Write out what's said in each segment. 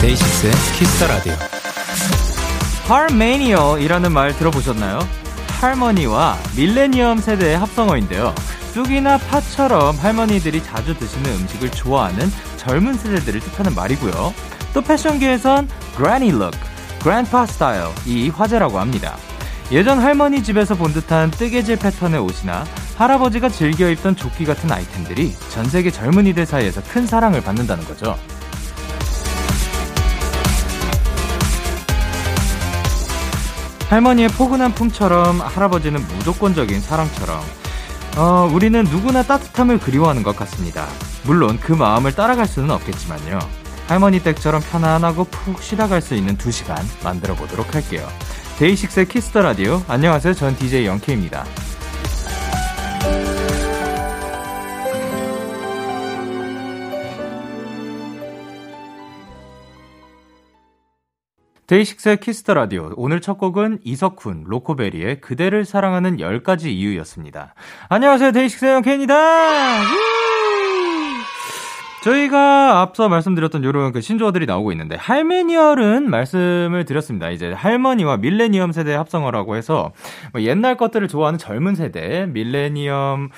DAY6의 Kiss the Radio. 할메니얼이라는 말 들어보셨나요? 할머니와 밀레니엄 세대의 합성어인데요. 쑥이나 파처럼 할머니들이 자주 드시는 음식을 좋아하는 젊은 세대들을 뜻하는 말이고요. 또 패션계에선 granny look, grandpa 스타일이 화제라고 합니다. 예전 할머니 집에서 본 듯한 뜨개질 패턴의 옷이나 할아버지가 즐겨 입던 조끼 같은 아이템들이 전 세계 젊은이들 사이에서 큰 사랑을 받는다는 거죠. 할머니의 포근한 품처럼 할아버지는 무조건적인 사랑처럼 어, 우리는 누구나 따뜻함을 그리워하는 것 같습니다. 물론 그 마음을 따라갈 수는 없겠지만요. 할머니 댁처럼 편안하고 푹 쉬다 갈 수 있는 두 시간 만들어 보도록 할게요. DAY6의 Kiss the Radio. 안녕하세요. 전 DJ Young K입니다. DAY6의 Kiss the Radio. 오늘 첫 곡은 이석훈, 로코베리의 그대를 사랑하는 10가지 이유였습니다. 안녕하세요. DAY6의 Young K입니다. 저희가 앞서 말씀드렸던 요런 그 신조어들이 나오고 있는데 할매니얼은 말씀을 드렸습니다. 이제 할머니와 밀레니엄 세대 합성어라고 해서 뭐 옛날 것들을 좋아하는 젊은 세대, 밀레니엄의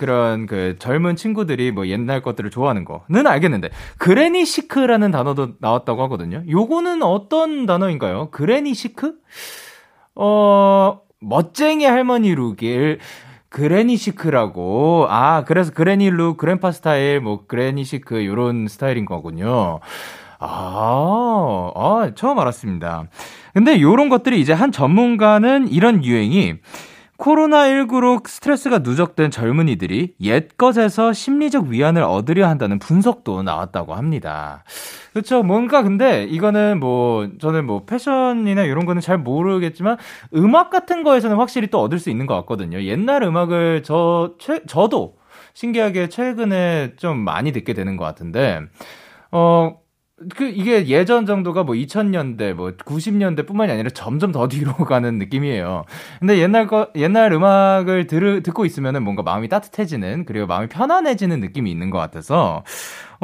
그런 그 젊은 친구들이 뭐 옛날 것들을 좋아하는 거는 알겠는데 granny chic라는 단어도 나왔다고 하거든요. 요거는 어떤 단어인가요? granny chic? 어 멋쟁이 할머니 look을 granny chic라고. 아, 그래서 granny look, grandpa 스타일, 뭐, granny chic, 요런 스타일인 거군요. 아, 아, 처음 알았습니다. 근데 요런 것들이 이제 한 전문가는 이런 유행이 코로나19로 스트레스가 누적된 젊은이들이 옛것에서 심리적 위안을 얻으려 한다는 분석도 나왔다고 합니다. 그렇죠. 뭔가 근데 이거는 뭐 저는 뭐 패션이나 이런 거는 잘 모르겠지만 음악 같은 거에서는 확실히 또 얻을 수 있는 것 같거든요. 옛날 음악을 저 최, 저도 신기하게 최근에 좀 많이 듣게 되는 것 같은데 어 그 이게 예전 정도가 뭐 2000년대 뭐 90년대뿐만이 아니라 점점 더 뒤로 가는 느낌이에요. 근데 옛날 거 옛날 음악을 들 듣고 있으면은 뭔가 마음이 따뜻해지는 그리고 마음이 편안해지는 느낌이 있는 것 같아서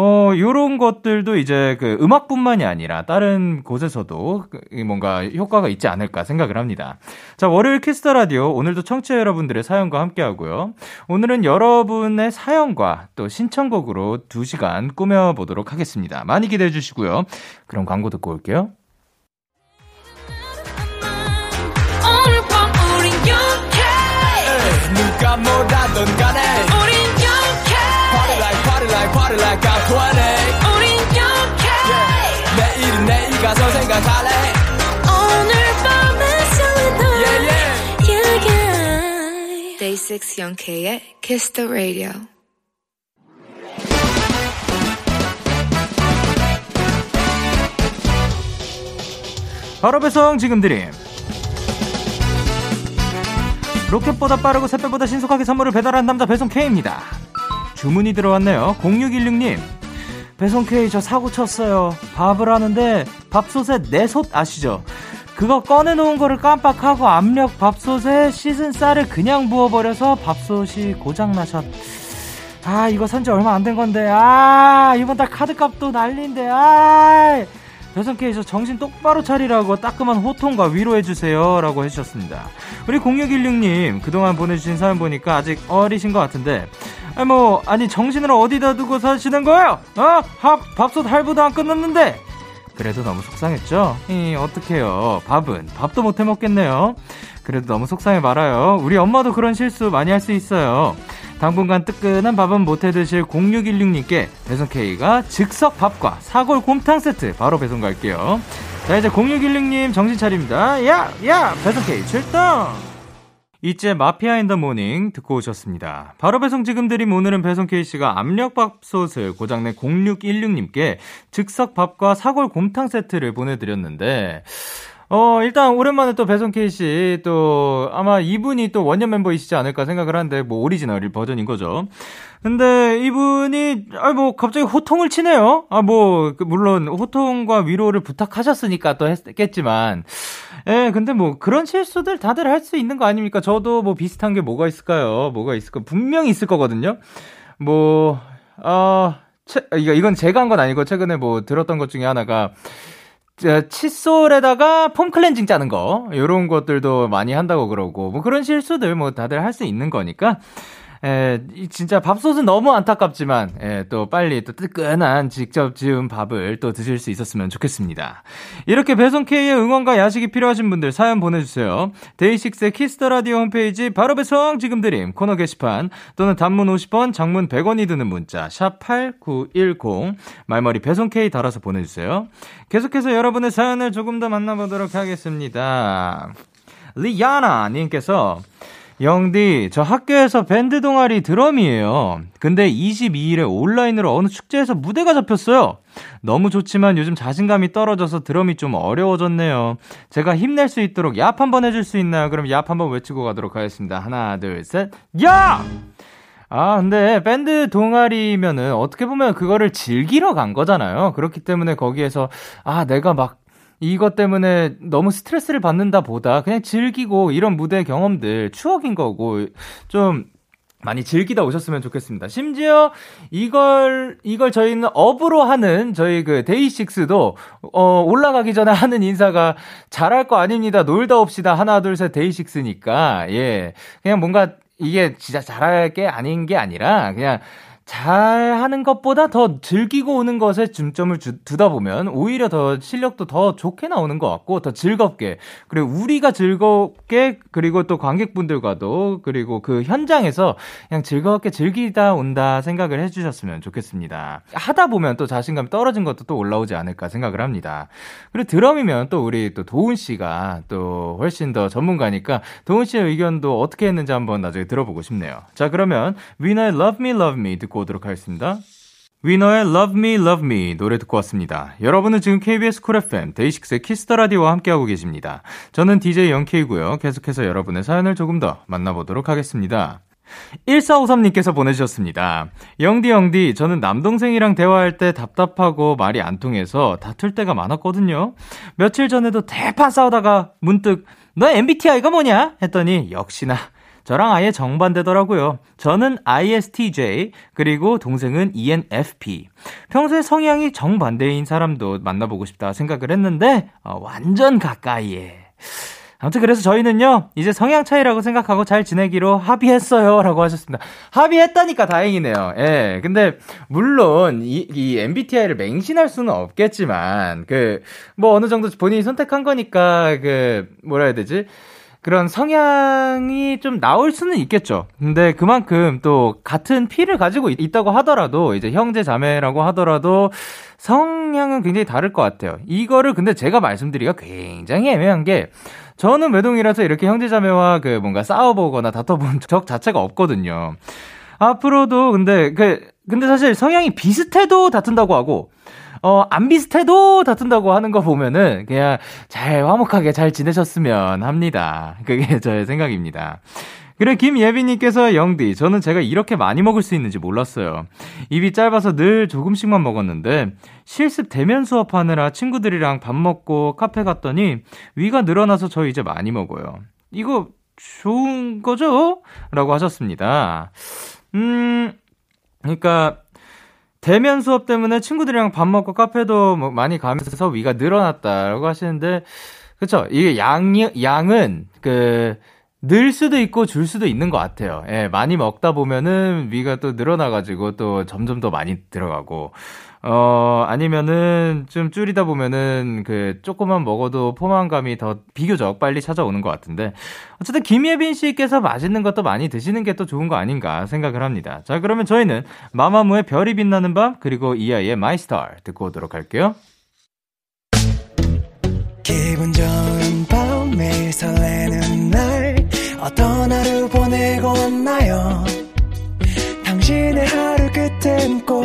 어, 요런 것들도 이제 그 음악뿐만이 아니라 다른 곳에서도 그 뭔가 효과가 있지 않을까 생각을 합니다. 자, 월요일 Kiss the Radio 오늘도 청취자 여러분들의 사연과 함께 하고요. 오늘은 여러분의 사연과 또 신청곡으로 2시간 꾸며 보도록 하겠습니다. 많이 기대해 주시고요. 그럼 광고 듣고 올게요. 누가 뭐라던 간에 like party like I'm 20 우린 영케 yeah. 내일은 내일 가서 생각할래 오늘 밤에 설레 yeah, yeah. yeah, yeah. Day 6 영케의 Kiss the Radio 바로 배송 지금 드림 로켓보다 빠르고 새벽보다 신속하게 선물을 배달한 남자 배송 K입니다. 주문이 들어왔네요. 0616님. 배송 K 저 사고 쳤어요. 밥을 하는데 밥솥에 내솥 아시죠? 그거 꺼내놓은 거를 깜빡하고 압력 밥솥에 씻은 쌀을 그냥 부어버려서 밥솥이 고장나셨. 아, 이거 산지 얼마 안 된 건데. 아, 이번 달 카드값도 난린데. 아, 배송 K 저 정신 똑바로 차리라고 따끔한 호통과 위로해주세요. 라고 해주셨습니다. 우리 0616님, 그동안 보내주신 사연 보니까 아직 어리신 것 같은데, 아니 뭐 아니 정신을 어디다 두고 사시는 거예요? 어? 밥 밥솥 할부도 안 끝났는데. 그래도 너무 속상했죠? 이 어떡해요. 밥은 밥도 못 해 먹겠네요. 그래도 너무 속상해 말아요. 우리 엄마도 그런 실수 많이 할 수 있어요. 당분간 뜨끈한 밥은 못해 드실 0616님께 배송 K가 즉석 밥과 사골 곰탕 세트 바로 배송 갈게요. 자, 이제 0616님 정신 차립니다. 야, 야, 배송 K 출동! 이제 마피아 In the morning 듣고 오셨습니다. 바로 배송 지금 드림 오늘은 배송 K씨가 압력밥솥을 고장낸 0616님께 즉석 밥과 사골 곰탕 세트를 보내드렸는데 어, 일단 오랜만에 또 배송 K씨 또 아마 이분이 또 원년 멤버이시지 않을까 생각을 하는데 뭐 오리지널 버전인 거죠. 근데 이분이 아 뭐 갑자기 호통을 치네요. 아뭐 그 물론 호통과 위로를 부탁하셨으니까 또 했겠지만 예, 근데 뭐 그런 실수들 다들 할 수 있는 거 아닙니까? 저도 뭐 비슷한 게 뭐가 있을까요? 뭐가 있을까? 분명히 있을 거거든요. 뭐 어, 채, 이거 이건 제가 한 건 아니고 최근에 뭐 들었던 것 중에 하나가 칫솔에다가 폼 클렌징 짜는 거, 요런 것들도 많이 한다고 그러고, 뭐 그런 실수들 뭐 다들 할 수 있는 거니까, 에, 진짜 밥솥은 너무 안타깝지만, 에, 또 빨리 또 뜨끈한 직접 지은 밥을 또 드실 수 있었으면 좋겠습니다. 이렇게 배송K의 응원과 야식이 필요하신 분들 사연 보내주세요. DAY6의 Kiss the Radio 홈페이지 바로 배송 지금 드림 코너 게시판 또는 단문 50원, 장문 100원이 드는 문자 샵 8910 말머리 배송K 달아서 보내주세요. 계속해서 여러분의 사연을 조금 더 만나보도록 하겠습니다. 리야나 님께서 영디, 저 학교에서 밴드 동아리 드럼이에요. 근데 22일에 온라인으로 어느 축제에서 무대가 잡혔어요. 너무 좋지만 요즘 자신감이 떨어져서 드럼이 좀 어려워졌네요. 제가 힘낼 수 있도록 얍 한번 해줄 수 있나요? 그럼 얍 한번 외치고 가도록 하겠습니다. 하나, 둘, 셋, 야! 아, 근데 밴드 동아리면은 어떻게 보면 그거를 즐기러 간 거잖아요. 그렇기 때문에 거기에서 아, 내가 막 이것 때문에 너무 스트레스를 받는다 보다 그냥 즐기고 이런 무대 경험들 추억인 거고 좀 많이 즐기다 오셨으면 좋겠습니다. 심지어 이걸 이걸 저희는 업으로 하는 저희 그 데이식스도 어 올라가기 전에 하는 인사가 잘할 거 아닙니다. 놀다 옵시다. 하나 둘 셋 데이식스니까 예. 그냥 뭔가 이게 진짜 잘할 게 아닌 게 아니라 그냥 잘 하는 것보다 더 즐기고 오는 것에 중점을 주, 두다 보면 오히려 더 실력도 더 좋게 나오는 것 같고 더 즐겁게 그리고 우리가 즐겁게 그리고 또 관객분들과도 그리고 그 현장에서 그냥 즐겁게 즐기다 온다 생각을 해주셨으면 좋겠습니다. 하다 보면 또 자신감 떨어진 것도 또 올라오지 않을까 생각을 합니다. 그리고 드럼이면 또 우리 또 도훈 씨가 또 훨씬 더 전문가니까 도훈 씨의 의견도 어떻게 했는지 한번 나중에 들어보고 싶네요. 자 그러면 위너의 Love Me Love Me 듣고 오도록 하겠습니다. 위너의 Love Me Love Me 노래 듣고 왔습니다. 여러분은 지금 KBS 쿨 FM 데이식스의 키스터 라디오와 함께하고 계십니다. 저는 DJ Young K고요. 계속해서 여러분의 사연을 조금 더 만나보도록 하겠습니다. 1453님께서 보내주셨습니다. 영디, 영디, 저는 남동생이랑 대화할 때 답답하고 말이 안 통해서 다툴 때가 많았거든요. 며칠 전에도 대판 싸우다가 문득, 너 MBTI가 뭐냐? 했더니, 역시나 저랑 아예 정반대더라고요. 저는 ISTJ, 그리고 동생은 ENFP. 평소에 성향이 정반대인 사람도 만나보고 싶다 생각을 했는데, 어, 완전 가까이에. 아무튼 그래서 저희는요, 이제 성향 차이라고 생각하고 잘 지내기로 합의했어요. 라고 하셨습니다. 합의했다니까 다행이네요. 예. 근데, 물론, 이, 이 MBTI를 맹신할 수는 없겠지만, 그, 뭐 어느 정도 본인이 선택한 거니까, 그, 뭐라 해야 되지? 그런 성향이 좀 나올 수는 있겠죠. 근데 그만큼 또 같은 피를 가지고 있, 다고 하더라도 이제 형제 자매라고 하더라도 성향은 굉장히 다를 것 같아요. 이거를 근데 제가 말씀드리기가 굉장히 애매한 게 저는 외동이라서 이렇게 형제 자매와 그 뭔가 싸워보거나 다퉈본 적 자체가 없거든요. 앞으로도 근데 그 근데 사실 성향이 비슷해도 다툰다고 하고 어, 안 비슷해도 다툰다고 하는 거 보면은 그냥 잘 화목하게 잘 지내셨으면 합니다. 그게 저의 생각입니다. 그래 김예빈님께서 영디 저는 제가 이렇게 많이 먹을 수 있는지 몰랐어요. 입이 짧아서 늘 조금씩만 먹었는데 실습 대면 수업하느라 친구들이랑 밥 먹고 카페 갔더니 위가 늘어나서 저 이제 많이 먹어요. 이거 좋은 거죠? 라고 하셨습니다. 음, 그러니까 대면 수업 때문에 친구들이랑 밥 먹고 카페도 뭐 많이 가면서 위가 늘어났다라고 하시는데, 그쵸. 이게 양, 양은, 그, 늘 수도 있고 줄 수도 있는 것 같아요. 예, 많이 먹다 보면은 위가 또 늘어나가지고 또 점점 더 많이 들어가고, 어, 아니면은 좀 줄이다 보면은 그 조금만 먹어도 포만감이 더 비교적 빨리 찾아오는 것 같은데. 어쨌든 김예빈 씨께서 맛있는 것도 많이 드시는 게 또 좋은 거 아닌가 생각을 합니다. 자, 그러면 저희는 마마무의 별이 빛나는 밤, 그리고 이하이의 My Star 듣고 오도록 할게요. 기분 좋은 밤, 매일 설레는 날, 어떤 하루 보내고 왔나요? 당신의 하루 끝엔 꼭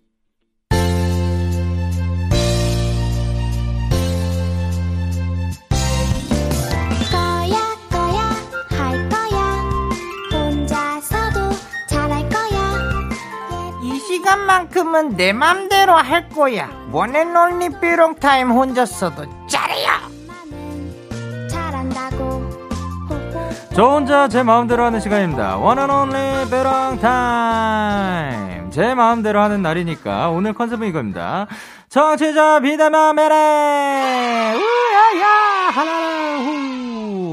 시간만큼은 내 맘대로 할 거야. 원앤 올리 삐롱 타임 혼자 써도 짜리야. 저 혼자 제 마음대로 하는 시간입니다. 원앤 올리 삐롱 타임. 제 마음대로 하는 날이니까 오늘 컨셉은 이겁니다. 청취자 비대면 매래 우야야 하나 후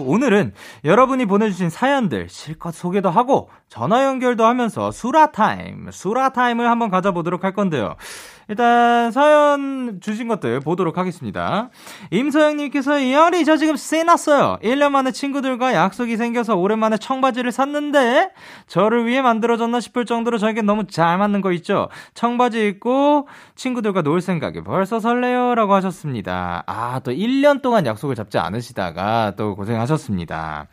오늘은 여러분이 보내주신 사연들 실컷 소개도 하고 전화 연결도 하면서 수라 타임 수라 타임을 한번 가져보도록 할 건데요. 일단 사연 주신 것들 보도록 하겠습니다. 임소영님께서 이열이 저 지금 쎄났어요. 1년 만에 친구들과 약속이 생겨서 오랜만에 청바지를 샀는데 저를 위해 만들어졌나 싶을 정도로 저에게 너무 잘 맞는 거 있죠. 청바지 입고 친구들과 놀 생각에 벌써 설레요 라고 하셨습니다. 아 또 1년 동안 약속을 잡지 않으시다가 또 고생하셨습니다.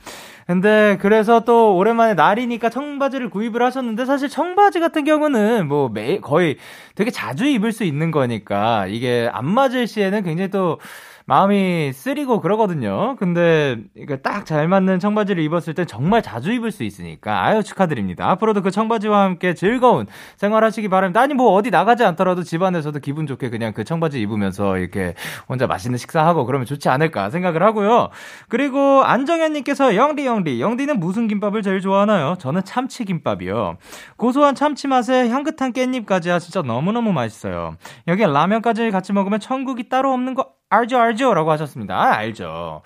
근데 그래서 또 오랜만에 날이니까 청바지를 구입을 하셨는데 사실 청바지 같은 경우는 뭐 매, 거의 되게 자주 입을 수 있는 거니까 이게 안 맞을 시에는 굉장히 또 마음이 쓰리고 그러거든요. 근데 딱 잘 맞는 청바지를 입었을 때 정말 자주 입을 수 있으니까 아유 축하드립니다. 앞으로도 그 청바지와 함께 즐거운 생활하시기 바랍니다. 아니 뭐 어디 나가지 않더라도 집안에서도 기분 좋게 그냥 그 청바지 입으면서 이렇게 혼자 맛있는 식사하고 그러면 좋지 않을까 생각을 하고요. 그리고 안정현님께서 영디 영디 영디는 무슨 김밥을 제일 좋아하나요? 저는 참치 김밥이요. 고소한 참치 맛에 향긋한 깻잎까지 야 진짜 너무너무 맛있어요. 여기에 라면까지 같이 먹으면 천국이 따로 없는 거 알죠, 알죠? 라고 하셨습니다. 아, 알죠.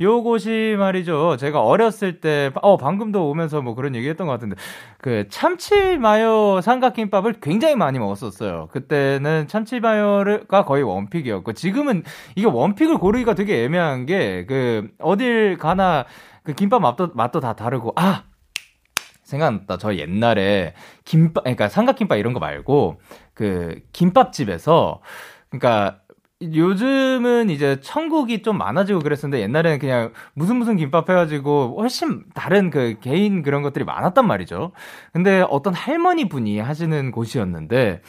요곳이 말이죠. 제가 어렸을 때, 어, 방금도 오면서 뭐 그런 얘기 했던 것 같은데, 그 참치 마요 삼각김밥을 굉장히 많이 먹었었어요. 그때는 참치 마요가 거의 원픽이었고, 지금은 이게 원픽을 고르기가 되게 애매한 게, 그, 어딜 가나 그 김밥 맛도, 맛도 다 다르고, 아! 생각났다. 저 옛날에 김밥, 그러니까 삼각김밥 이런 거 말고, 그, 김밥집에서, 그러니까 요즘은 이제 천국이 좀 많아지고 그랬었는데 옛날에는 그냥 무슨 무슨 김밥 해가지고 훨씬 다른 그 개인 그런 것들이 많았단 말이죠. 근데 어떤 할머니 분이 하시는 곳이었는데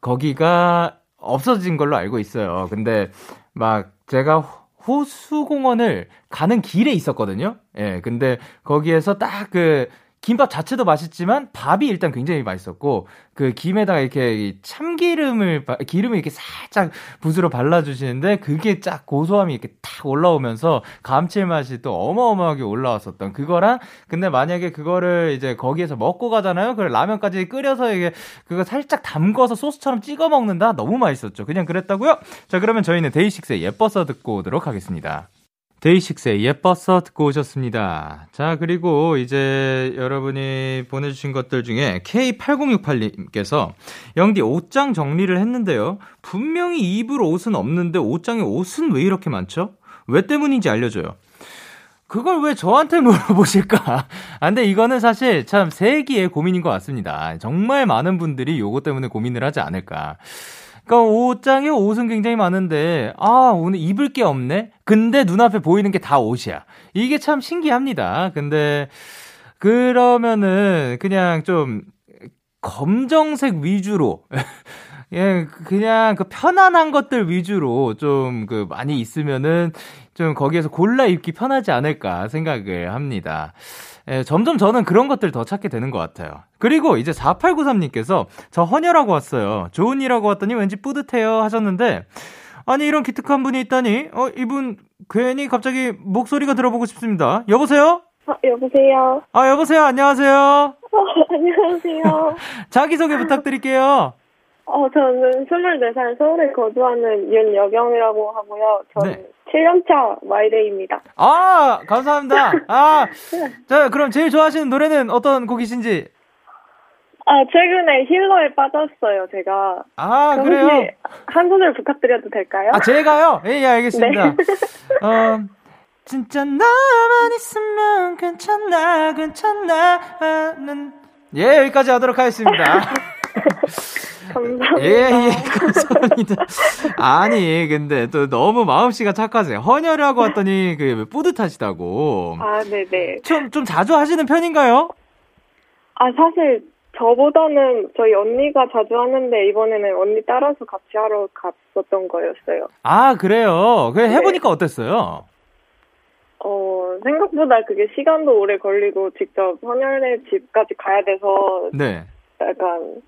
거기가 없어진 걸로 알고 있어요. 근데 막 제가 호수공원을 가는 길에 있었거든요. 예, 근데 거기에서 딱 그 김밥 자체도 맛있지만 밥이 일단 굉장히 맛있었고 그 김에다가 이렇게 참기름을 기름을 이렇게 살짝 붓으로 발라주시는데 그게 쫙 고소함이 이렇게 탁 올라오면서 감칠맛이 또 어마어마하게 올라왔었던 그거랑 근데 만약에 그거를 이제 거기에서 먹고 가잖아요. 그걸 라면까지 끓여서 이게 그거 살짝 담궈서 소스처럼 찍어 먹는다 너무 맛있었죠. 그냥 그랬다고요? 자 그러면 저희는 데이식스의 예뻐서 듣고 오도록 하겠습니다. 데이식스의 예뻐서 듣고 오셨습니다. 자, 그리고 이제 여러분이 보내주신 것들 중에 K8068님께서 영디 옷장 정리를 했는데요. 분명히 입을 옷은 없는데 옷장에 옷은 왜 이렇게 많죠? 왜 때문인지 알려줘요. 그걸 왜 저한테 물어보실까? 아, 근데 이거는 사실 참 세기의 고민인 것 같습니다. 정말 많은 분들이 요거 때문에 고민을 하지 않을까. 그러니까 옷장에 옷은 굉장히 많은데 아 오늘 입을 게 없네. 근데 눈앞에 보이는 게 다 옷이야. 이게 참 신기합니다. 근데 그러면은 그냥 좀 검정색 위주로 예, 그냥 그 편안한 것들 위주로 좀 그 많이 있으면은 좀 거기에서 골라 입기 편하지 않을까 생각을 합니다. 예, 점점 저는 그런 것들 더 찾게 되는 것 같아요. 그리고 이제 4893님께서 저 헌혈하고 왔어요. 좋은 일 하고 왔더니 왠지 뿌듯해요 하셨는데, 아니, 이런 기특한 분이 있다니? 어, 이분 괜히 갑자기 목소리가 들어보고 싶습니다. 여보세요? 아, 여보세요? 아, 여보세요? 안녕하세요? 어, 안녕하세요. 자기소개 부탁드릴게요. 어, 저는 24살 서울에 거주하는 윤여경이라고 하고요. 저는 네. 7년차 마이데이입니다. 아, 감사합니다. 아, 자, 그럼 제일 좋아하시는 노래는 어떤 곡이신지? 아, 최근에 힐러에 빠졌어요, 제가. 아, 그래요? 한 소절 부탁드려도 될까요? 아, 제가요? 예, 예, 알겠습니다. 네. 어, 진짜 나만 있으면 괜찮아, 괜찮아. 는 예, 여기까지 하도록 하겠습니다. 감사합니다. 예, 예, 감사합니다. 아니, 근데 또 너무 마음씨가 착하세요. 헌혈하고 왔더니 그 뿌듯하시다고. 아, 네네. 좀, 좀 자주 하시는 편인가요? 아, 사실 저보다는 저희 언니가 자주 하는데 이번에는 언니 따라서 같이 하러 갔었던 거였어요. 아, 그래요. 그 네. 해보니까 어땠어요? 어, 생각보다 그게 시간도 오래 걸리고 직접 헌혈의 집까지 가야 돼서 네. 약간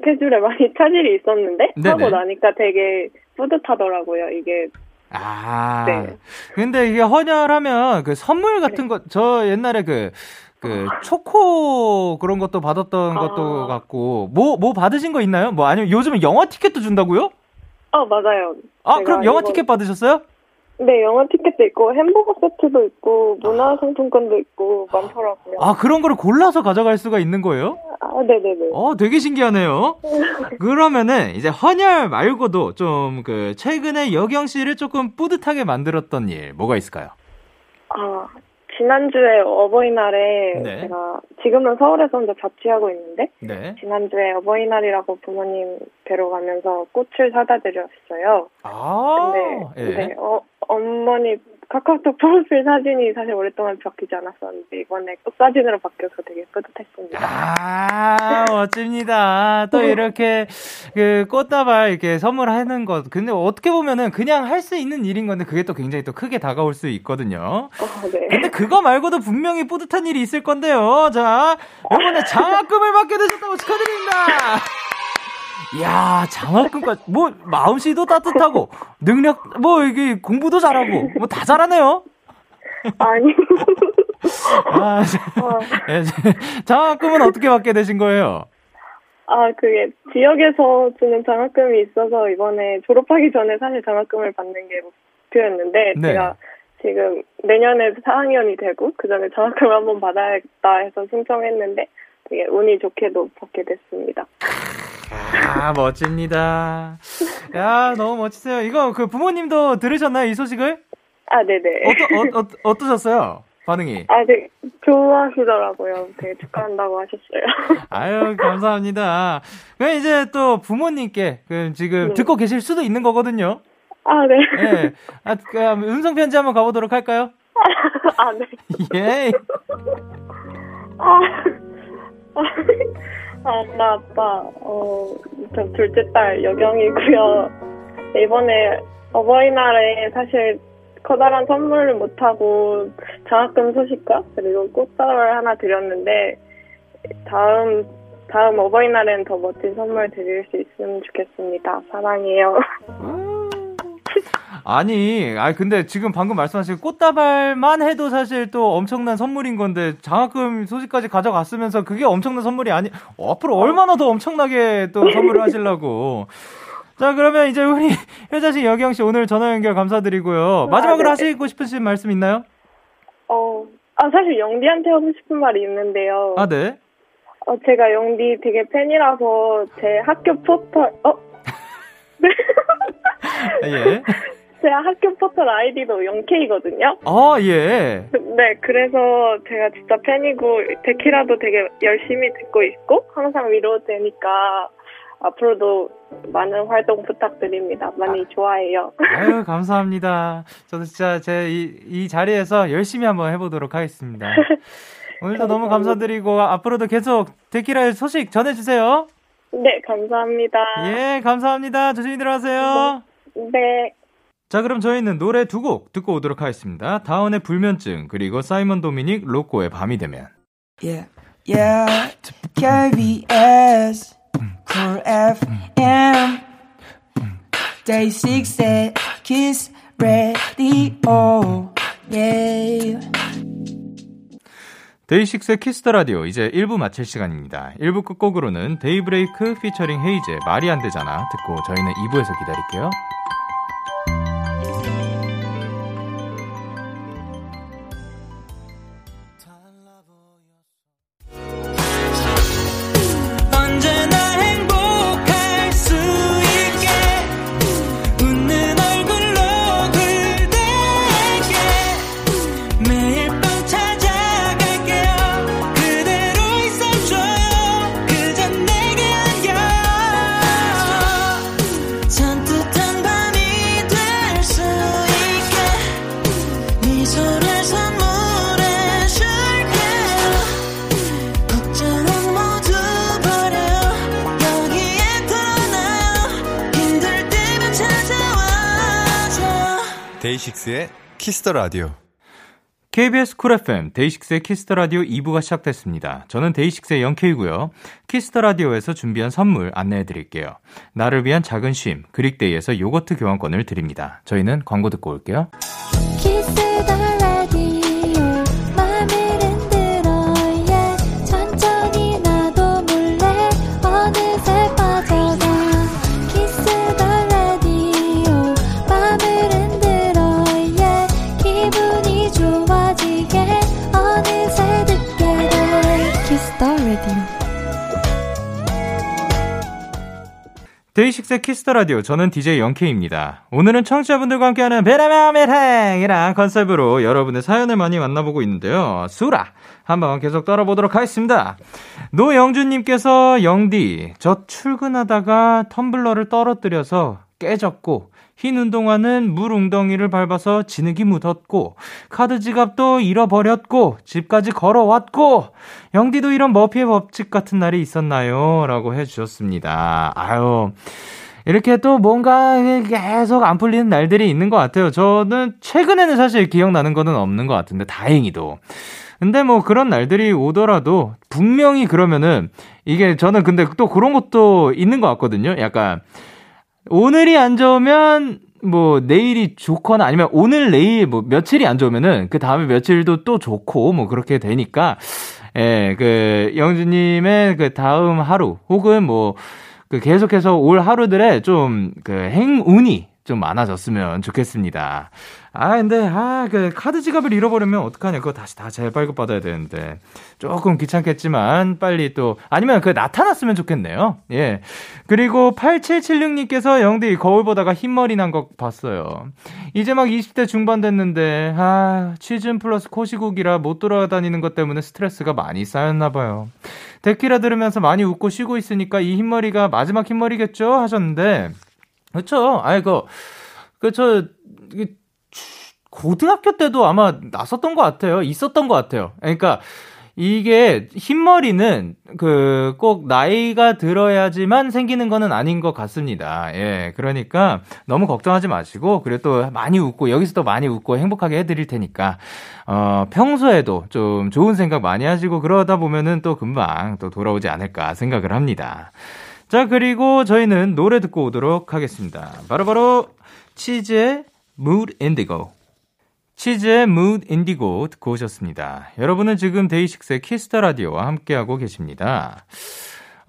스케줄에 많이 차질이 있었는데 네네. 하고 나니까 되게 뿌듯하더라고요. 이게 아. 네. 근데 이게 헌혈하면 그 선물 같은 거, 저 옛날에 그, 그, 초코 그런 것도 받았던 아. 것도 같고, 뭐, 뭐 받으신 거 있나요? 뭐 아니면 요즘은 영화 티켓도 준다고요? 아 맞아요. 아, 그럼 영화 이번- 티켓 받으셨어요? 네 영화 티켓도 있고 햄버거 세트도 있고 문화 상품권도 있고 많더라고요. 아, 그런 거를 골라서 가져갈 수가 있는 거예요? 아, 네네네. 어, 되게 신기하네요. 그러면은 이제 헌혈 말고도 좀 그 최근에 여경 씨를 조금 뿌듯하게 만들었던 일 뭐가 있을까요? 아 지난주에 어버이날에 네. 제가 지금은 서울에서 혼자 자취하고 있는데 네. 지난주에 어버이날이라고 부모님 뵈러 가면서 꽃을 사다 드렸어요. 아, 근데 예. 네, 어, 어머니 카카오톡 프로필 사진이 사실 오랫동안 바뀌지 않았었는데 이번에 꽃 사진으로 바뀌어서 되게 뿌듯했습니다. 아, 멋집니다. 또 이렇게 그 꽃다발 이렇게 선물하는 것. 근데 어떻게 보면은 그냥 할 수 있는 일인 건데 그게 또 굉장히 또 크게 다가올 수 있거든요. 어, 네. 근데 그거 말고도 분명히 뿌듯한 일이 있을 건데요. 자, 이번에 장학금을 받게 되셨다고 축하드립니다. 이야, 장학금까지, 뭐, 마음씨도 따뜻하고, 능력, 뭐, 이게 공부도 잘하고, 뭐 다 잘하네요. 아니 아, 자, 장학금은 어떻게 받게 되신 거예요? 아 그게 지역에서 주는 장학금이 있어서 이번에 졸업하기 전에 사실 장학금을 받는 게 목표였는데 네. 제가 지금 내년에 4학년이 되고 그 전에 장학금을 한번 받아야겠다 해서 신청했는데 되게 운이 좋게도 받게 됐습니다. 아, 멋집니다. 야, 너무 멋지세요. 이거 그 부모님도 들으셨나요, 이 소식을? 아 네네. 어떠, 어, 어, 어떠셨어요? 반응이? 아, 되게 좋아하시더라고요. 되게 축하한다고 하셨어요. 아유, 감사합니다. 그럼 이제 또 부모님께 그 지금 네. 듣고 계실 수도 있는 거거든요. 아, 네. 예. 아, 그 음성 편지 한번 가보도록 할까요? 아, 네. 예. 아, 아, 엄마, 아빠, 어, 저 둘째 딸 여경이고요. 네, 이번에 어버이날에 사실 커다란 선물을 못하고 장학금 소식과 그리고 꽃다발 하나 드렸는데 다음 다음 어버이날엔 더 멋진 선물 드릴 수 있으면 좋겠습니다. 사랑해요. 아니, 아 근데 지금 방금 말씀하신 꽃다발만 해도 사실 또 엄청난 선물인 건데 장학금 소식까지 가져갔으면서 그게 엄청난 선물이 아니 어, 앞으로 얼마나 더 엄청나게 또 선물을 하시려고. 자, 그러면 이제 우리 효자 씨 여경 씨 오늘 전화 연결 감사드리고요. 마지막으로 네. 하시고 싶으신 말씀 있나요? 어, 아 사실 영디한테 하고 싶은 말이 있는데요. 아, 네. 어, 제가 영디 되게 팬이라서 제 학교 포털, 어? 네. 예. 제 학교 포털 아이디도 영케이거든요. 아, 예. 네, 그래서 제가 진짜 팬이고, 데키라도 되게 열심히 듣고 있고, 항상 위로되니까, 앞으로도 많은 활동 부탁드립니다. 많이 좋아해요. 아유, 감사합니다. 저도 진짜 제 이, 이 자리에서 열심히 한번 해보도록 하겠습니다. 오늘도 너무 감사드리고, 앞으로도 계속 데키라의 소식 전해주세요. 네, 감사합니다. 예, 감사합니다. 조심히 들어가세요. 네. 자, 그럼 저희는 노래 두 곡 듣고 오도록 하겠습니다. 다운의 불면증, 그리고 사이먼 도미닉, 로꼬의 밤이 되면. Yeah, yeah. KBS, Cool FM, Day 6 at Kiss Radio. Yeah. DAY6의 Kiss the Radio 이제 1부 마칠 시간입니다. 1부 끝곡으로는 데이브레이크 피처링 헤이즈의 말이 안 되잖아 듣고 저희는 2부에서 기다릴게요. DAY6의 Kiss the Radio. KBS 쿨 FM 데이식스의 키스터 라디오 2부가 시작됐습니다. 저는 데이식스의 영케이고요. 키스터 라디오에서 준비한 선물 안내해 드릴게요. 나를 위한 작은 쉼 그릭데이에서 요거트 교환권을 드립니다. 저희는 광고 듣고 올게요. Kiss the DAY6의 Kiss the Radio 저는 DJ Young K입니다. 오늘은 청취자분들과 함께하는 베라마 메탱이란 컨셉으로 여러분의 사연을 많이 만나보고 있는데요. 수다 한번 계속 떨어보도록 하겠습니다. 노영준님께서 영디 저 출근하다가 텀블러를 떨어뜨려서 깨졌고 흰 운동화는 물 웅덩이를 밟아서 진흙이 묻었고 카드 지갑도 잃어버렸고 집까지 걸어왔고 영디도 이런 머피의 법칙 같은 날이 있었나요? 라고 해주셨습니다. 아유 이렇게 또 뭔가 계속 안 풀리는 날들이 있는 것 같아요. 저는 최근에는 사실 기억나는 거는 없는 것 같은데 다행히도. 근데 뭐 그런 날들이 오더라도 분명히 그러면은 이게 저는 근데 또 그런 것도 있는 것 같거든요. 약간 오늘이 안 좋으면 뭐 내일이 좋거나 아니면 오늘 내일 뭐 며칠이 안 좋으면은 그 다음에 며칠도 또 좋고 뭐 그렇게 되니까 예, 그 영주님의 그 다음 하루 혹은 뭐 그 계속해서 올 하루들에 좀그 행운이 좀 많아졌으면 좋겠습니다. 아, 근데, 아, 그, 카드 지갑을 잃어버리면 어떡하냐. 그거 다시 다 재발급받아야 되는데. 조금 귀찮겠지만, 빨리 또, 아니면 그 나타났으면 좋겠네요. 예. 그리고 8776님께서 영디 거울 보다가 흰머리 난 거 봤어요. 이제 막 20대 중반 됐는데, 아, 취준 플러스 코시국이라 못 돌아다니는 것 때문에 스트레스가 많이 쌓였나봐요. 데키라 들으면서 많이 웃고 쉬고 있으니까 이 흰머리가 마지막 흰머리겠죠? 하셨는데, 그쵸. 아이고, 그, 저, 이게 고등학교 때도 아마 났었던 것 같아요. 있었던 것 같아요. 그러니까 이게 흰머리는 그 꼭 나이가 들어야지만 생기는 거는 아닌 것 같습니다. 예. 그러니까 너무 걱정하지 마시고 그리고 또 많이 웃고 여기서 또 많이 웃고 행복하게 해 드릴 테니까 어 평소에도 좀 좋은 생각 많이 하시고 그러다 보면은 또 금방 또 돌아오지 않을까 생각을 합니다. 자 그리고 저희는 노래 듣고 오도록 하겠습니다. 바로 바로 치즈의 Mood Indigo. 치즈의 Mood Indigo 듣고 오셨습니다. 여러분은 지금 데이식스의 Kiss the Radio와 함께하고 계십니다.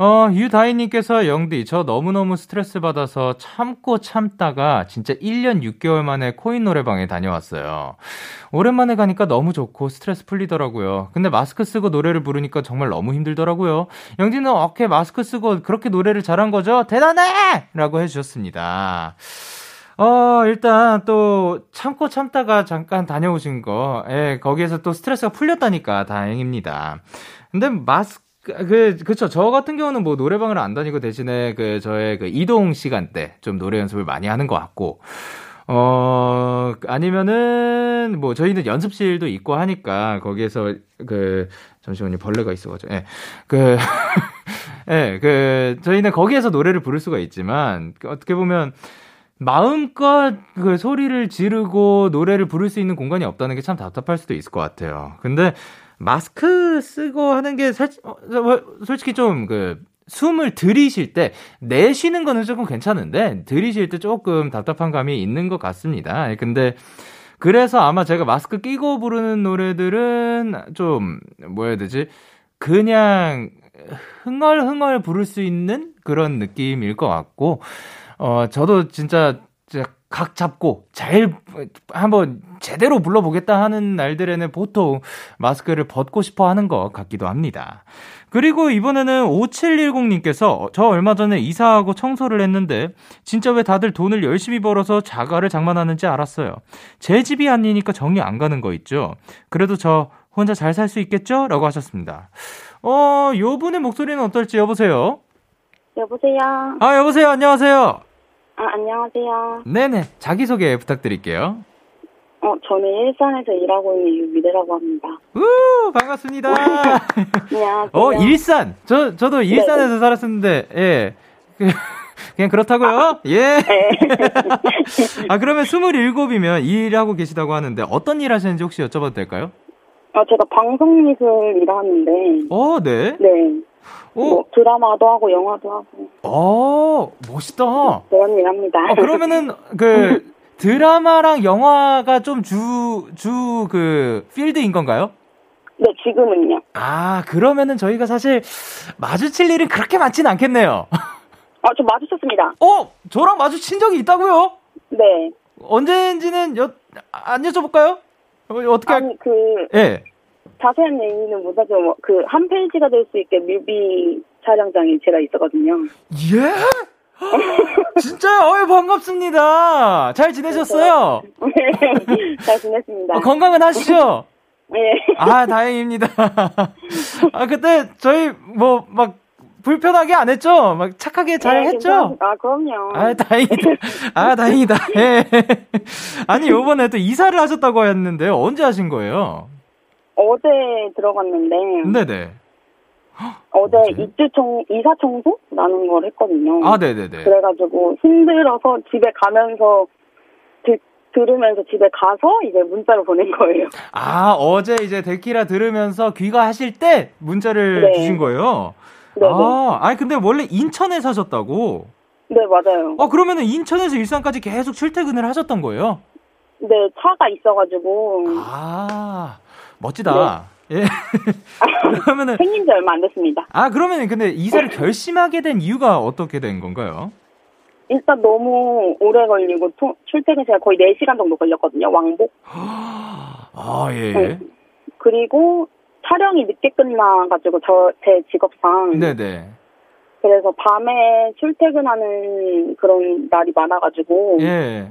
어, 유다희님께서 영디, 저 너무너무 스트레스 받아서 참고 참다가 진짜 1년 6개월 만에 코인 노래방에 다녀왔어요. 오랜만에 가니까 너무 좋고 스트레스 풀리더라고요. 근데 마스크 쓰고 노래를 부르니까 정말 너무 힘들더라고요. 영디는 어깨 마스크 쓰고 그렇게 노래를 잘한 거죠? 대단해! 라고 해주셨습니다. 어, 일단 또 참고 참다가 잠깐 다녀오신 거, 예, 거기에서 또 스트레스가 풀렸다니까 다행입니다. 근데 마스크, 그, 그쵸. 저 같은 경우는 뭐 노래방을 안 다니고 대신에 그 저의 그 이동 시간대 좀 노래 연습을 많이 하는 것 같고, 어, 아니면은 뭐 저희는 연습실도 있고 하니까 거기에서 그, 잠시만요. 벌레가 있어가지고, 예. 그, 예, 그, 저희는 거기에서 노래를 부를 수가 있지만, 그 어떻게 보면, 마음껏 그 소리를 지르고 노래를 부를 수 있는 공간이 없다는 게 참 답답할 수도 있을 것 같아요. 근데 마스크 쓰고 하는 게 살, 어, 솔직히 좀그 숨을 들이쉴 때 내쉬는 거는 조금 괜찮은데 들이쉴 때 조금 답답한 감이 있는 것 같습니다. 근데 그래서 아마 제가 마스크 끼고 부르는 노래들은 좀 뭐야 해야 되지? 그냥 흥얼흥얼 부를 수 있는 그런 느낌일 것 같고 어, 저도 진짜, 각 잡고 잘 한번 제대로 불러보겠다 하는 날들에는 보통 마스크를 벗고 싶어 하는 것 같기도 합니다. 그리고 이번에는 5710님께서 저 얼마 전에 이사하고 청소를 했는데 진짜 왜 다들 돈을 열심히 벌어서 자가를 장만하는지 알았어요. 제 집이 아니니까 정이 안 가는 거 있죠. 그래도 저 혼자 잘 살 수 있겠죠? 라고 하셨습니다. 어, 요 분의 목소리는 어떨지 여보세요? 여보세요. 아, 여보세요. 안녕하세요. 아, 안녕하세요. 네네. 자기소개 부탁드릴게요. 어, 저는 일산에서 일하고 있는 유미래라고 합니다. 우, 반갑습니다. 안녕하세요. 어, 일산. 저, 저도 일산에서 살았었는데, 예. 그, 그냥 그렇다고요? 예. 네. 아, 그러면 27이면 일하고 계시다고 하는데 어떤 일 하시는지 혹시 여쭤봐도 될까요? 아, 제가 방송미술 일하는데, 어, 네. 네. 오, 뭐 드라마도 하고 영화도 하고 어, 멋있다. 그런 일 합니다. 어, 그러면은 그 드라마랑 영화가 좀 주 주 그 필드인 건가요? 네, 지금은요. 아, 그러면은 저희가 사실 마주칠 일은 그렇게 많지는 않겠네요. 아, 저 마주쳤습니다. 어, 저랑 마주친 적이 있다고요? 네. 언제인지는 여, 안 여쭤볼까요? 어, 어떻게 할, 아니, 그, 예. 자세한 얘기는 못하죠. 뭐, 그, 한 페이지가 될 수 있게 뮤비 촬영장이 제가 있었거든요. 예? 진짜요? 어이, 반갑습니다. 잘 지내셨어요? 잘 지냈습니다. 어, 건강은 하시죠? 네. 아, 다행입니다. 아, 그때 저희 뭐 막 불편하게 안 했죠? 막 착하게 잘 네, 했죠? 괜찮- 아, 그럼요. 아, 다행이다. 아, 다행이다. 예. 아니, 요번에 또 이사를 하셨다고 했는데 언제 하신 거예요? 어제 들어갔는데, 네네. 어제? 입주 청, 이사 청소라는 걸 했거든요. 아, 네네네. 그래가지고 힘들어서 집에 가면서 드, 들으면서 집에 가서 이제 문자를 보낸 거예요. 아, 어제 이제 데키라 들으면서 귀가하실 때 문자를 네. 주신 거예요? 네, 아, 아니, 근데 원래 인천에 사셨다고? 네, 맞아요. 어, 그러면은 인천에서 일산까지 계속 출퇴근을 하셨던 거예요? 네, 차가 있어가지고 아, 멋지다. 예. 그러면은, 생긴 지 얼마 안 됐습니다. 아, 그러면 근데 이사를 결심하게 된 이유가 어떻게 된 건가요? 일단 너무 오래 걸리고 토- 출퇴근 시간 거의 4시간 정도 걸렸거든요, 왕복. 아, 예. 네. 그리고 촬영이 늦게 끝나가지고 저 제 직업상 네네. 그래서 밤에 출퇴근하는 그런 날이 많아가지고 예.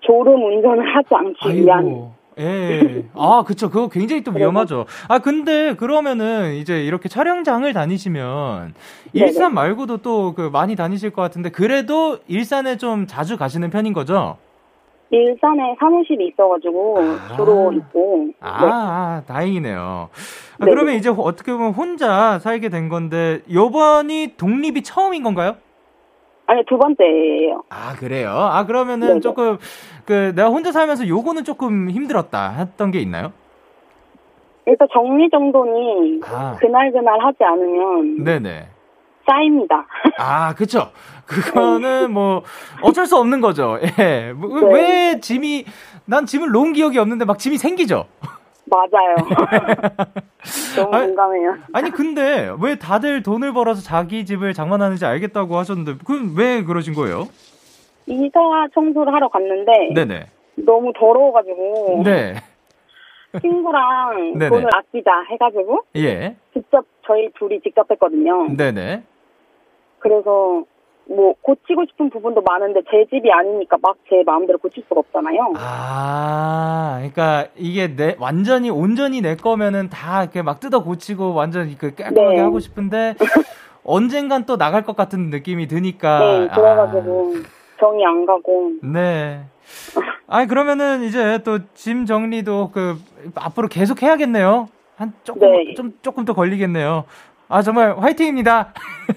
졸음 운전을 하지 않기 위한 아이고. 예. 아, 그쵸. 그거 굉장히 또 위험하죠. 아, 근데 그러면은 이제 이렇게 촬영장을 다니시면 네네. 일산 말고도 또 그 많이 다니실 것 같은데 그래도 일산에 좀 자주 가시는 편인 거죠? 일산에 사무실이 있어가지고 아. 주로 있고 아, 네. 아, 다행이네요. 아, 네네. 그러면 이제 어떻게 보면 혼자 살게 된 건데 요번이 독립이 처음인 건가요? 아니 두 번째예요. 아, 그래요? 아, 그러면은 네네. 조금 그 내가 혼자 살면서 요거는 조금 힘들었다 했던 게 있나요? 일단 정리 정돈이 아. 그날 그날 하지 않으면 네네. 쌓입니다. 아, 그쵸. 그거는 뭐, 어쩔 수 없는 거죠. 예. 뭐, 네. 왜 짐이, 난 짐을 놓은 기억이 없는데 막 짐이 생기죠? 맞아요. 너무 아니, 공감해요. 아니, 근데 왜 다들 돈을 벌어서 자기 집을 장만하는지 알겠다고 하셨는데, 그럼 왜 그러신 거예요? 이사 청소를 하러 갔는데 네네. 너무 더러워가지고 네. 친구랑 네네. 돈을 아끼자 해가지고 예. 직접 저희 둘이 직접 했거든요. 네네. 그래서 뭐 고치고 싶은 부분도 많은데 제 집이 아니니까 막 제 마음대로 고칠 수가 없잖아요. 아, 그러니까 이게 내 완전히 온전히 내 거면은 다 이렇게 막 뜯어 고치고 완전히 그 깔끔하게 네. 하고 싶은데 언젠간 또 나갈 것 같은 느낌이 드니까. 네, 그래가지고 정이 안 가고 아, 네. 아니 그러면은 이제 또 짐 정리도 그 앞으로 계속 해야겠네요. 한 조금 네. 좀 조금 더 걸리겠네요. 아 정말 화이팅입니다.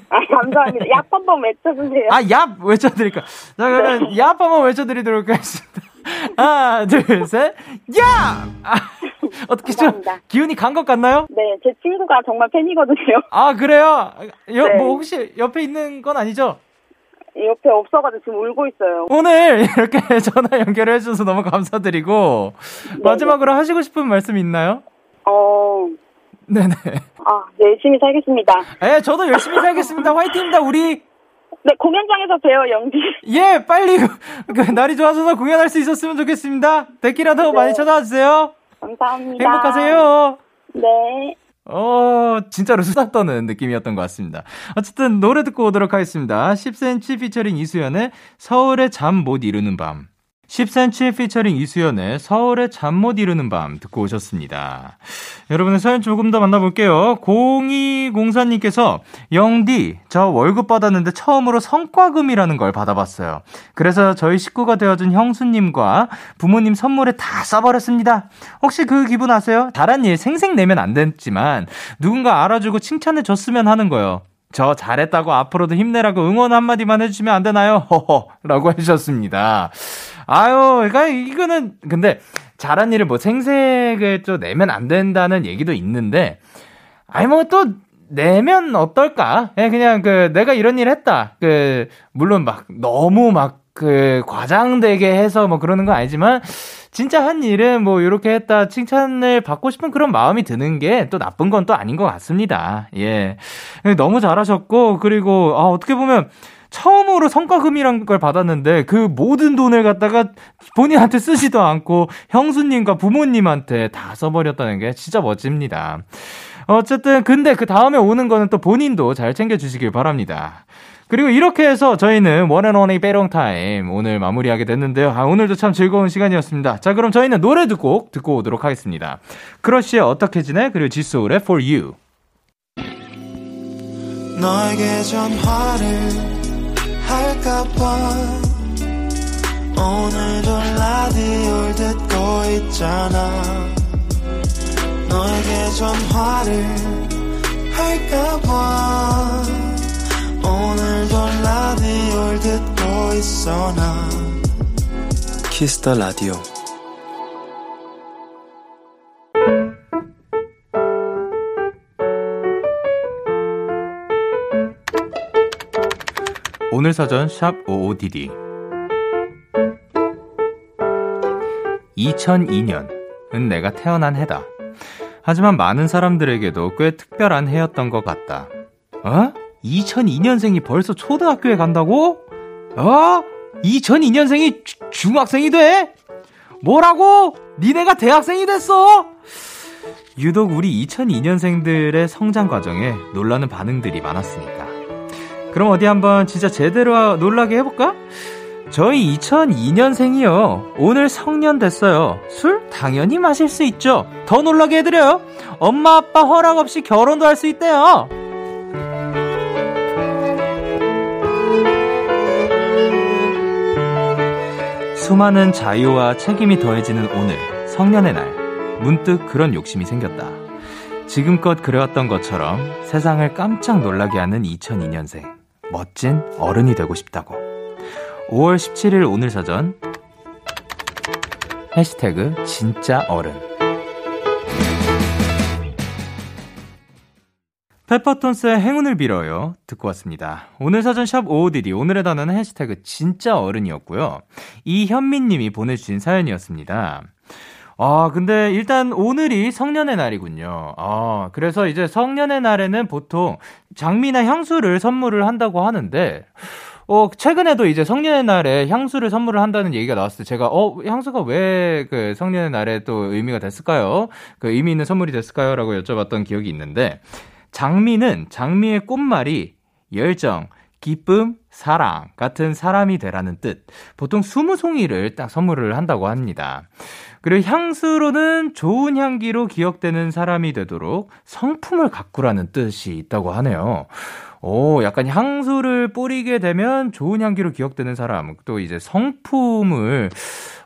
아 감사합니다. 약 한번 외쳐주세요. 아, 얍! 외쳐드릴까. 자, 그러면 얍 한번 외쳐드리도록 하겠습니다. 하나, 둘, 셋, 얍! 아, 어떻게 좀. 기운이 간 것 같나요? 네, 제 친구가 정말 팬이거든요. 아, 그래요? 여, 네. 뭐 혹시 옆에 있는 건 아니죠? 옆에 없어가지고 지금 울고 있어요. 오늘 이렇게 전화 연결해 주셔서 너무 감사드리고, 마지막으로 하시고 싶은 말씀 있나요? 어, 네네. 아 열심히 살겠습니다. 예, 저도 열심히 살겠습니다. 화이팅입니다, 우리. 네, 공연장에서 봬요, 영지. 예, 빨리 그 날이 좋아져서 공연할 수 있었으면 좋겠습니다. 데키라도 많이 찾아와 주세요. 감사합니다. 행복하세요. 네. 어, 진짜로 수다 떠는 느낌이었던 것 같습니다. 어쨌든 노래 듣고 오도록 하겠습니다. 10cm 피처링 이수연의 서울의 잠 못 이루는 밤. 10cm 피처링 이수연의 서울의 잠 못 이루는 밤 듣고 오셨습니다. 여러분의 사연 조금 더 만나볼게요. 0204님께서 영디, 저 월급 받았는데 처음으로 성과금이라는 걸 받아봤어요. 그래서 저희 식구가 되어준 형수님과 부모님 선물에 다 써버렸습니다. 혹시 그 기분 아세요? 잘한 일 생색 내면 안 됐지만 누군가 알아주고 칭찬해 줬으면 하는 거요. 저 잘했다고 앞으로도 힘내라고 응원 한마디만 해주시면 안 되나요? 허허. 라고 해주셨습니다. 아유, 그러니까 이거는, 근데, 잘한 일을 뭐 생색을 또 내면 안 된다는 얘기도 있는데, 아니, 뭐 또, 내면 어떨까? 예, 그냥 그, 내가 이런 일 했다. 그, 물론 막, 너무 막, 그, 과장되게 해서 뭐 그러는 건 아니지만, 진짜 한 일은 뭐 이렇게 했다 칭찬을 받고 싶은 그런 마음이 드는 게 또 나쁜 건 또 아닌 것 같습니다. 예. 너무 잘하셨고, 그리고, 아, 어떻게 보면, 처음으로 성과금이란 걸 받았는데 그 모든 돈을 갖다가 본인한테 쓰지도 않고 형수님과 부모님한테 다 써버렸다는 게 진짜 멋집니다. 어쨌든 근데 그 다음에 오는 거는 또 본인도 잘 챙겨주시길 바랍니다. 그리고 이렇게 해서 저희는 원앤원의 빼롱타임 오늘 마무리하게 됐는데요. 아, 오늘도 참 즐거운 시간이었습니다. 자, 그럼 저희는 노래 두 곡 듣고 오도록 하겠습니다. 크러쉬의 어떻게 지내? 그리고 지소울의 For You. 너에게 전화를 할까봐 오늘도 라디오를 듣고 있잖아 너에게 전화를 할까봐 오늘도 라디오를 듣고 있어 나 키스터 라디오. 오늘 사전 샵 55DD 2002년은 내가 태어난 해다. 하지만 많은 사람들에게도 꽤 특별한 해였던 것 같다. 어? 2002년생이 벌써 초등학교에 간다고? 어? 2002년생이 중학생이 돼? 뭐라고? 니네가 대학생이 됐어? 유독 우리 2002년생들의 성장 과정에 놀라는 반응들이 많았으니까. 그럼 어디 한번 진짜 제대로 놀라게 해볼까? 저희 2002년생이요. 오늘 성년 됐어요. 술 당연히 마실 수 있죠. 더 놀라게 해드려요. 엄마 아빠 허락 없이 결혼도 할 수 있대요. 수많은 자유와 책임이 더해지는 오늘, 성년의 날, 문득 그런 욕심이 생겼다. 지금껏 그래왔던 것처럼 세상을 깜짝 놀라게 하는 2002년생. 멋진 어른이 되고 싶다고. 5월 17일 오늘 사전. 해시태그 진짜 어른. 페퍼톤스의 행운을 빌어요. 듣고 왔습니다. 오늘 사전 샵 55DD 오늘의 단어는 해시태그 진짜 어른이었고요. 이현민 님이 보내주신 사연이었습니다. 아, 근데 일단 오늘이 성년의 날이군요. 아, 그래서 이제 성년의 날에는 보통 장미나 향수를 선물을 한다고 하는데, 어, 최근에도 이제 성년의 날에 향수를 선물을 한다는 얘기가 나왔을 때 제가, 어, 향수가 왜 그 성년의 날에 또 의미가 됐을까요? 그 의미 있는 선물이 됐을까요? 라고 여쭤봤던 기억이 있는데, 장미는 장미의 꽃말이 열정, 기쁨, 사랑 같은 사람이 되라는 뜻. 보통 스무 송이를 딱 선물을 한다고 합니다. 그리고 향수로는 좋은 향기로 기억되는 사람이 되도록 성품을 가꾸라는 뜻이 있다고 하네요. 오, 약간 향수를 뿌리게 되면 좋은 향기로 기억되는 사람, 또 이제 성품을,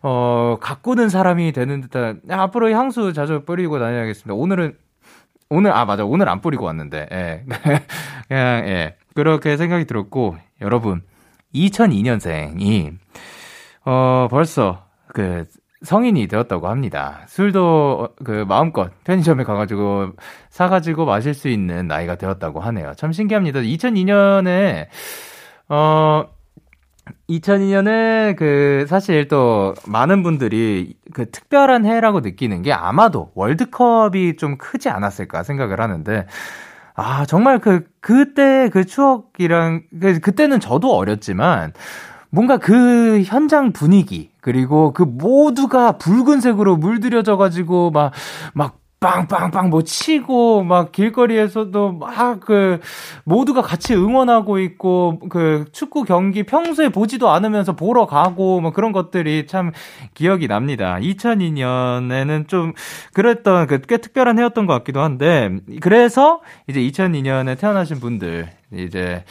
어, 가꾸는 사람이 되는 듯한, 야, 앞으로 향수 자주 뿌리고 다녀야겠습니다. 오늘은, 오늘, 아, 맞아. 오늘 안 뿌리고 왔는데, 예. 그냥, 예. 그렇게 생각이 들었고, 여러분, 2002년생이, 어, 벌써, 그, 성인이 되었다고 합니다. 술도 그 마음껏 편의점에 가가지고 사가지고 마실 수 있는 나이가 되었다고 하네요. 참 신기합니다. 2002년에 어 2002년에 그 사실 또 많은 분들이 그 특별한 해라고 느끼는 게 아마도 월드컵이 좀 크지 않았을까 생각을 하는데 아 정말 그 그때 그 추억이랑 그 그때는 저도 어렸지만 뭔가 그 현장 분위기, 그리고 그 모두가 붉은색으로 물들여져 가지고, 막, 막, 빵빵빵 뭐 치고, 막 길거리에서도 막 그, 모두가 같이 응원하고 있고, 그 축구 경기 평소에 보지도 않으면서 보러 가고, 뭐 그런 것들이 참 기억이 납니다. 2002년에는 좀 그랬던 그 꽤 특별한 해였던 것 같기도 한데, 그래서 이제 2002년에 태어나신 분들, 이제,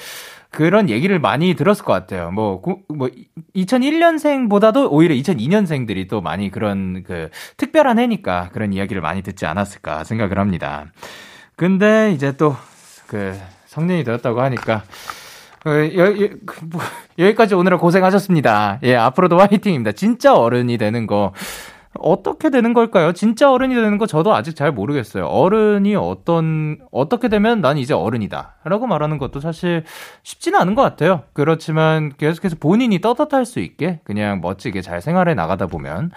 그런 얘기를 많이 들었을 것 같아요. 뭐, 고, 뭐, 2001년생보다도 오히려 2002년생들이 또 많이 그런 그 특별한 해니까 그런 이야기를 많이 듣지 않았을까 생각을 합니다. 근데 이제 또 그 성년이 되었다고 하니까 어, 여, 여, 그, 뭐, 여기까지 오느라 고생하셨습니다. 예, 앞으로도 화이팅입니다. 진짜 어른이 되는 거. 어떻게 되는 걸까요? 진짜 어른이 되는 거 저도 아직 잘 모르겠어요. 어른이 어떤, 어떻게 되면 난 이제 어른이다. 라고 말하는 것도 사실 쉽지는 않은 것 같아요. 그렇지만 계속해서 본인이 떳떳할 수 있게 그냥 멋지게 잘 생활해 나가다 보면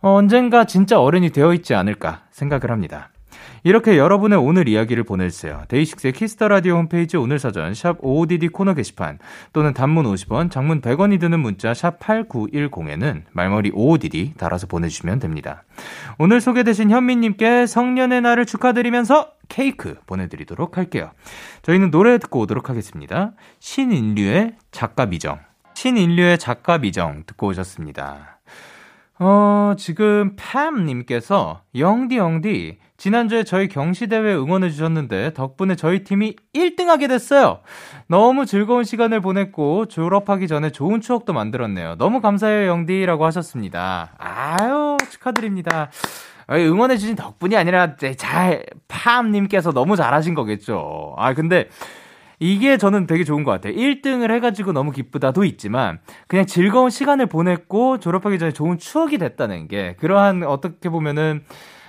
어, 언젠가 진짜 어른이 되어 있지 않을까 생각을 합니다. 이렇게 여러분의 오늘 이야기를 보내주세요. 데이식스의 Kiss the Radio 홈페이지 오늘 사전 샵 55DD 코너 게시판 또는 단문 50원, 장문 100원이 드는 문자 샵 8910에는 말머리 55DD 달아서 보내주시면 됩니다. 오늘 소개되신 현미님께 성년의 날을 축하드리면서 케이크 보내드리도록 할게요. 저희는 노래 듣고 오도록 하겠습니다. 신인류의 작가 미정. 신인류의 작가 미정 듣고 오셨습니다. 어, 지금 팜님께서 영디 영디 지난주에 저희 경시대회 응원해 주셨는데 덕분에 저희 팀이 1등하게 됐어요. 너무 즐거운 시간을 보냈고 졸업하기 전에 좋은 추억도 만들었네요. 너무 감사해요 영디라고 하셨습니다. 아유 축하드립니다. 응원해 주신 덕분이 아니라 잘 팜님께서 너무 잘하신 거겠죠. 아 근데 이게 저는 되게 좋은 것 같아요. 1등을 해가지고 너무 기쁘다도 있지만, 그냥 즐거운 시간을 보냈고, 졸업하기 전에 좋은 추억이 됐다는 게, 그러한, 어떻게 보면은,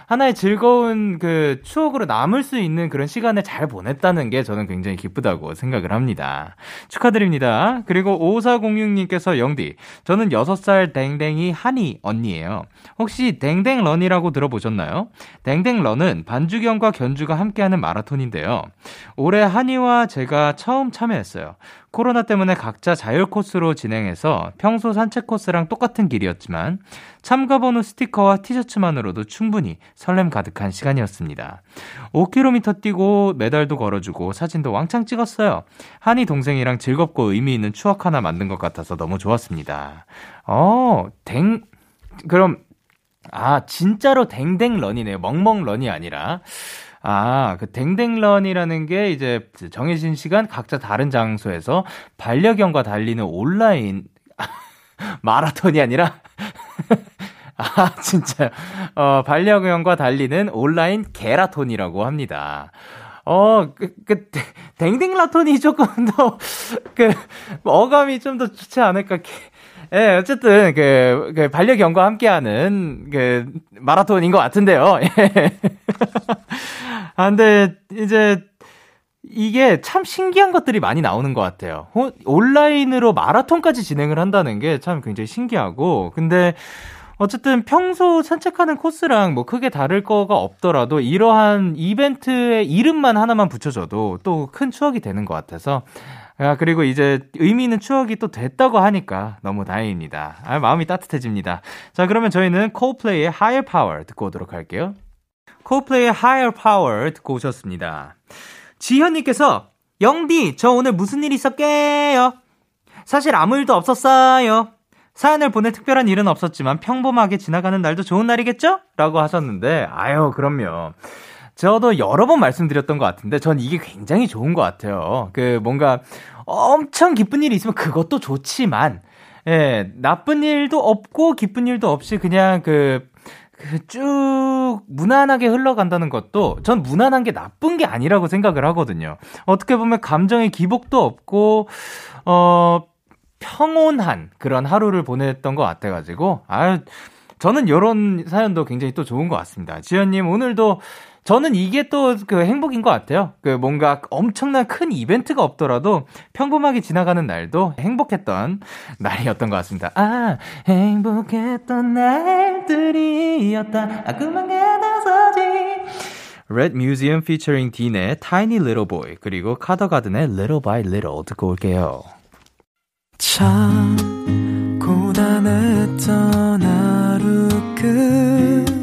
하나의 즐거운 그 추억으로 남을 수 있는 그런 시간을 잘 보냈다는 게 저는 굉장히 기쁘다고 생각을 합니다. 축하드립니다. 그리고 5406님께서 영디, 저는 6살 댕댕이 한이 언니예요. 혹시 댕댕런이라고 들어보셨나요? 댕댕런은 반주경과 견주가 함께하는 마라톤인데요. 올해 한이와 제가 처음 참여했어요. 코로나 때문에 각자 자율 코스로 진행해서 평소 산책 코스랑 똑같은 길이었지만 참가 번호 스티커와 티셔츠만으로도 충분히 설렘 가득한 시간이었습니다. 5km 뛰고 메달도 걸어주고 사진도 왕창 찍었어요. 한이 동생이랑 즐겁고 의미 있는 추억 하나 만든 것 같아서 너무 좋았습니다. 어, 댕, 그럼, 아, 진짜로 댕댕런이네요. 멍멍런이 아니라. 아, 그 댕댕런이라는 게 이제 정해진 시간 각자 다른 장소에서 반려견과 달리는 온라인 마라톤이 아니라 아, 진짜요. 어, 반려견과 달리는 온라인 게라톤이라고 합니다. 어, 그, 그, 댕댕라톤이 조금 더, 그, 어감이 좀 더 좋지 않을까. 예, 네, 어쨌든, 그, 그, 반려견과 함께하는, 그, 마라톤인 것 같은데요. 예. 아, 근데 이제 이게 참 신기한 것들이 많이 나오는 것 같아요. 온라인으로 마라톤까지 진행을 한다는 게 참 굉장히 신기하고, 근데 어쨌든 평소 산책하는 코스랑 뭐 크게 다를 거가 없더라도 이러한 이벤트의 이름만 하나만 붙여줘도 또 큰 추억이 되는 것 같아서 아, 그리고 이제 의미 있는 추억이 또 됐다고 하니까 너무 다행입니다. 아, 마음이 따뜻해집니다. 자, 그러면 저희는 콜플레이의 Higher Power 듣고 오도록 할게요. 콜플레이의 Higher 듣고 오셨습니다. 지현님께서 영디 저 오늘 무슨 일 있었게요? 사실 아무 일도 없었어요. 사연을 보낼 특별한 일은 없었지만 평범하게 지나가는 날도 좋은 날이겠죠? 라고 하셨는데 아유 그럼요. 저도 여러 번 말씀드렸던 것 같은데 전 이게 굉장히 좋은 것 같아요. 그 뭔가 엄청 기쁜 일이 있으면 그것도 좋지만 예, 나쁜 일도 없고 기쁜 일도 없이 그냥 그그 쭉 무난하게 흘러간다는 것도 전 무난한 게 나쁜 게 아니라고 생각을 하거든요. 어떻게 보면 감정의 기복도 없고 어 평온한 그런 하루를 보냈던 것 같아가지고 아 저는 이런 사연도 굉장히 또 좋은 것 같습니다. 지현님 오늘도 저는 이게 또 그 행복인 것 같아요. 그 뭔가 엄청난 큰 이벤트가 없더라도 평범하게 지나가는 날도 행복했던 날이었던 것 같습니다. 아, 행복했던 날들이었다. 아, 그만 가다서지. Red Museum featuring 딘의 Tiny Little Boy 그리고 카더가든의 Little by Little 듣고 올게요. 참 고단했던 하루 끝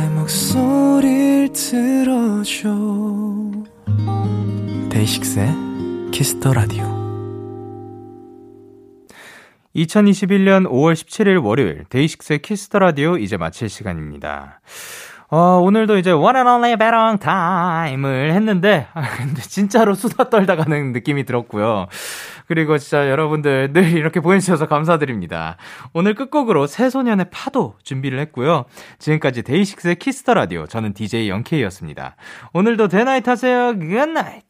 목소리를 들어줘 데이식스의 Kiss the Radio. 2021년 5월 17일 월요일 데이식스의 Kiss the Radio 이제 마칠 시간입니다. 어, 오늘도 이제 one and only better time을 했는데 아, 근데 진짜로 수다 떨다 가는 느낌이 들었고요. 그리고 진짜 여러분들 늘 이렇게 보내주셔서 감사드립니다. 오늘 끝곡으로 새소년의 파도 준비를 했고요. 지금까지 데이식스의 Kiss the Radio 저는 DJ 영케이였습니다. 오늘도 대나잇 하세요. 굿나잇.